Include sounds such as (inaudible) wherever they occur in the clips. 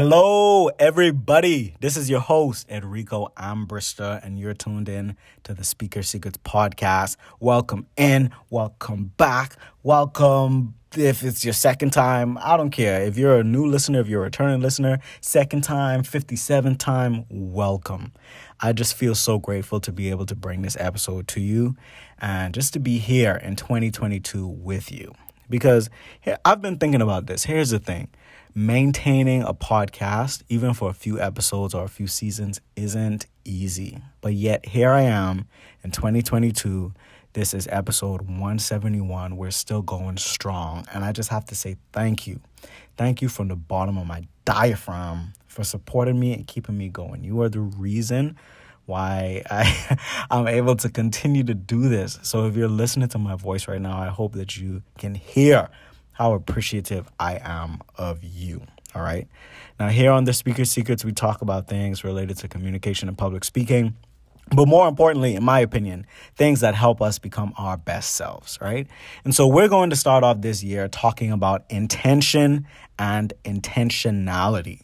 Hello, everybody. This is your host, Enrico Ambrister, and you're tuned in to the Speaker Secrets podcast. Welcome in, welcome back, welcome. If it's your second time, I don't care. If you're a new listener, if you're a returning listener, second time, 57th time, welcome. I just feel so grateful to be able to bring this episode to you and just to be here in 2022 with you. Because I've been thinking about this. Here's the thing maintaining a podcast, even for a few episodes or a few seasons, isn't easy. But yet, here I am in 2022. This is episode 171. We're still going strong. And I just have to say thank you. Thank you from the bottom of my diaphragm for supporting me and keeping me going. You are the reason why I, (laughs) I'm able to continue to do this. So if you're listening to my voice right now, I hope that you can hear how appreciative I am of you. All right. Now, here on the Speaker Secrets, we talk about things related to communication and public speaking. But more importantly, in my opinion, things that help us become our best selves, right? And so we're going to start off this year talking about intention and intentionality.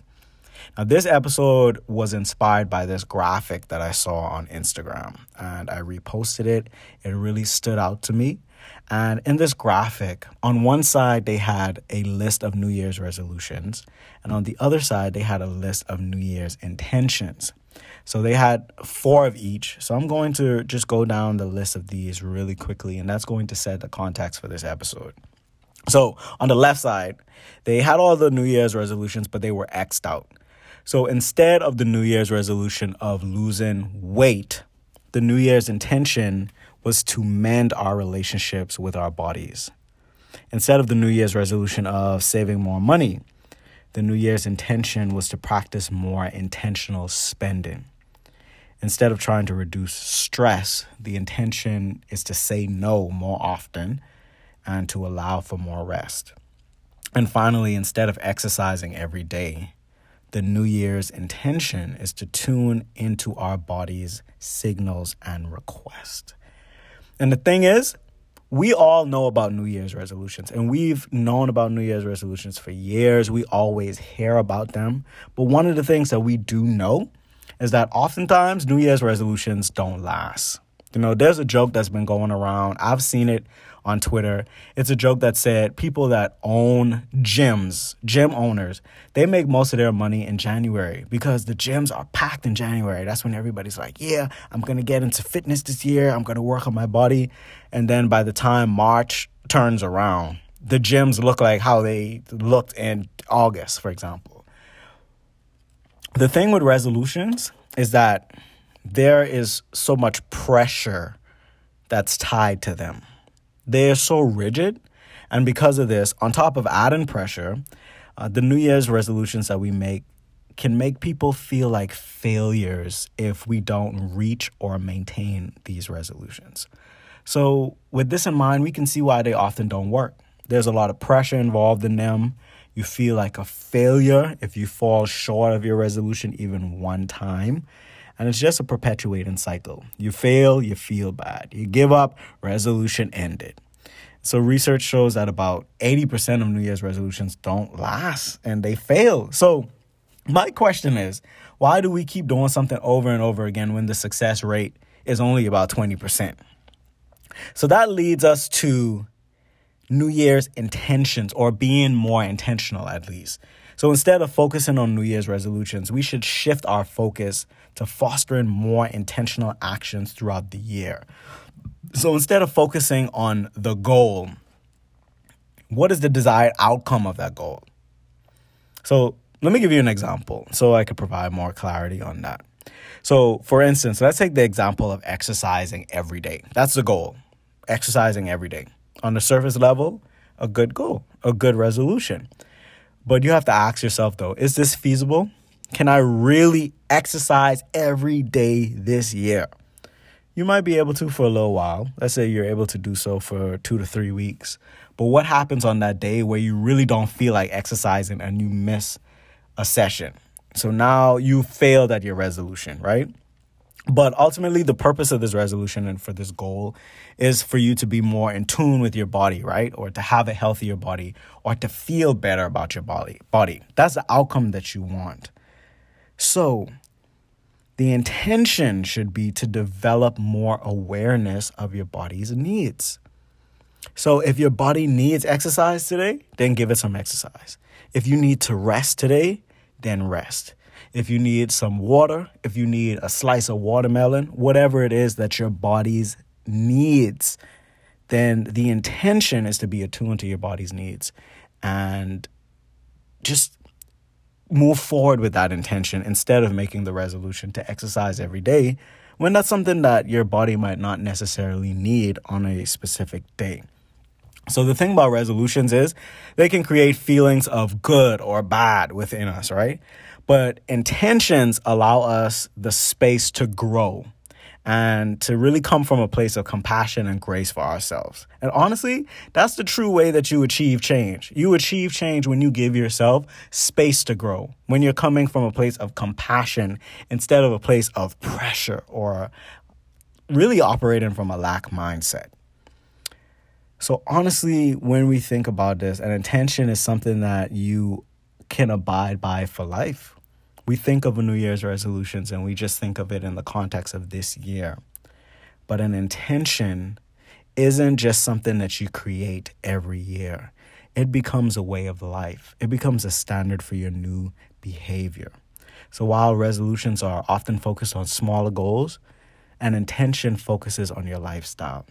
Now, this episode was inspired by this graphic that I saw on Instagram and I reposted it. It really stood out to me. And in this graphic, on one side, they had a list of New Year's resolutions, and on the other side, they had a list of New Year's intentions. So they had four of each. So I'm going to just go down the list of these really quickly, and that's going to set the context for this episode. So on the left side, they had all the New Year's resolutions, but they were X'd out. So instead of the New Year's resolution of losing weight, the New Year's intention was to mend our relationships with our bodies. Instead of the New Year's resolution of saving more money, the New Year's intention was to practice more intentional spending. Instead of trying to reduce stress, the intention is to say no more often and to allow for more rest. And finally, instead of exercising every day, the New Year's intention is to tune into our body's signals and requests. And the thing is, we all know about New Year's resolutions, and we've known about New Year's resolutions for years. We always hear about them. But one of the things that we do know is that oftentimes New Year's resolutions don't last. You know, there's a joke that's been going around. I've seen it on Twitter. It's a joke that said people that own gyms, gym owners, they make most of their money in January because the gyms are packed in January. That's when everybody's like, yeah, I'm going to get into fitness this year. I'm going to work on my body. And then by the time March turns around, the gyms look like how they looked in August, for example. The thing with resolutions is that there is so much pressure that's tied to them. They're so rigid. And because of this, on top of adding pressure, uh, the New Year's resolutions that we make can make people feel like failures if we don't reach or maintain these resolutions. So, with this in mind, we can see why they often don't work. There's a lot of pressure involved in them. You feel like a failure if you fall short of your resolution even one time. And it's just a perpetuating cycle. You fail, you feel bad. You give up, resolution ended. So research shows that about 80% of New Year's resolutions don't last and they fail. So my question is, why do we keep doing something over and over again when the success rate is only about 20%? So that leads us to New Year's intentions or being more intentional at least. So instead of focusing on New Year's resolutions, we should shift our focus to fostering more intentional actions throughout the year. So instead of focusing on the goal, what is the desired outcome of that goal? So let me give you an example so I could provide more clarity on that. So, for instance, let's take the example of exercising every day. That's the goal exercising every day. On the surface level, a good goal, a good resolution. But you have to ask yourself though, is this feasible? Can I really exercise every day this year? You might be able to for a little while. Let's say you're able to do so for two to three weeks. But what happens on that day where you really don't feel like exercising and you miss a session? So now you failed at your resolution, right? But ultimately, the purpose of this resolution and for this goal is for you to be more in tune with your body, right? Or to have a healthier body or to feel better about your body. Body. That's the outcome that you want. So, the intention should be to develop more awareness of your body's needs. So, if your body needs exercise today, then give it some exercise. If you need to rest today, then rest if you need some water, if you need a slice of watermelon, whatever it is that your body's needs, then the intention is to be attuned to your body's needs and just move forward with that intention instead of making the resolution to exercise every day when that's something that your body might not necessarily need on a specific day. So the thing about resolutions is they can create feelings of good or bad within us, right? But intentions allow us the space to grow and to really come from a place of compassion and grace for ourselves. And honestly, that's the true way that you achieve change. You achieve change when you give yourself space to grow, when you're coming from a place of compassion instead of a place of pressure or really operating from a lack mindset. So, honestly, when we think about this, an intention is something that you can abide by for life we think of a New Year's resolutions and we just think of it in the context of this year. But an intention isn't just something that you create every year. It becomes a way of life. It becomes a standard for your new behavior. So while resolutions are often focused on smaller goals, an intention focuses on your lifestyle.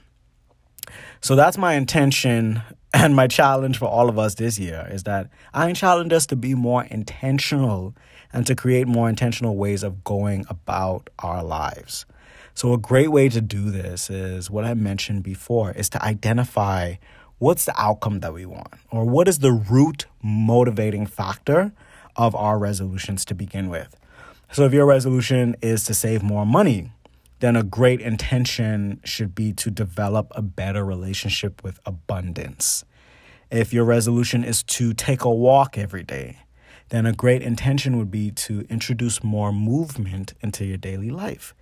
So that's my intention and my challenge for all of us this year is that I challenge us to be more intentional and to create more intentional ways of going about our lives. So, a great way to do this is what I mentioned before is to identify what's the outcome that we want or what is the root motivating factor of our resolutions to begin with. So, if your resolution is to save more money, then a great intention should be to develop a better relationship with abundance. If your resolution is to take a walk every day, then a great intention would be to introduce more movement into your daily life.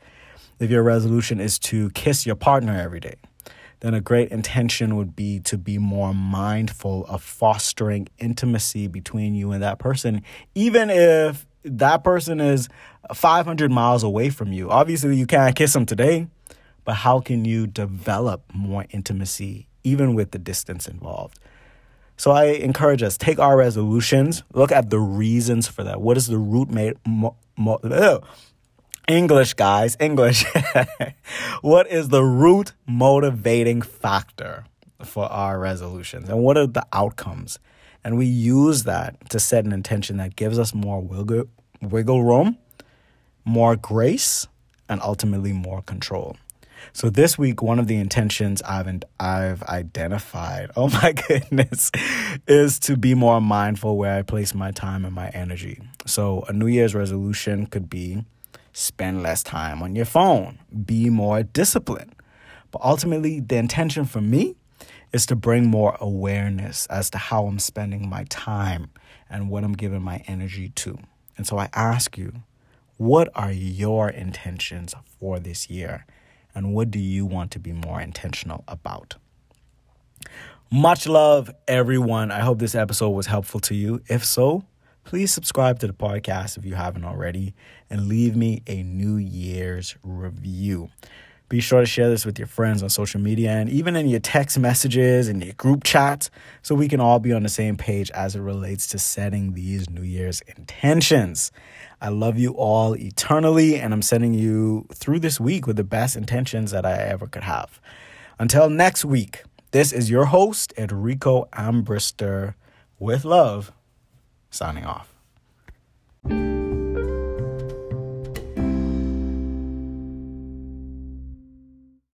If your resolution is to kiss your partner every day, then a great intention would be to be more mindful of fostering intimacy between you and that person, even if that person is 500 miles away from you. Obviously, you can't kiss them today, but how can you develop more intimacy, even with the distance involved? So I encourage us take our resolutions, look at the reasons for that. What is the root made mo, mo, English guys, English. (laughs) what is the root motivating factor for our resolutions and what are the outcomes? And we use that to set an intention that gives us more wiggle, wiggle room, more grace, and ultimately more control. So this week, one of the intentions I've I've identified, (laughs) oh my goodness, is to be more mindful where I place my time and my energy. So a New Year's resolution could be spend less time on your phone, be more disciplined. But ultimately, the intention for me is to bring more awareness as to how I'm spending my time and what I'm giving my energy to. And so I ask you, what are your intentions for this year? And what do you want to be more intentional about? Much love, everyone. I hope this episode was helpful to you. If so, please subscribe to the podcast if you haven't already and leave me a New Year's review. Be sure to share this with your friends on social media and even in your text messages and your group chats so we can all be on the same page as it relates to setting these New Year's intentions. I love you all eternally, and I'm sending you through this week with the best intentions that I ever could have. Until next week, this is your host, Enrico Ambrister, with love, signing off.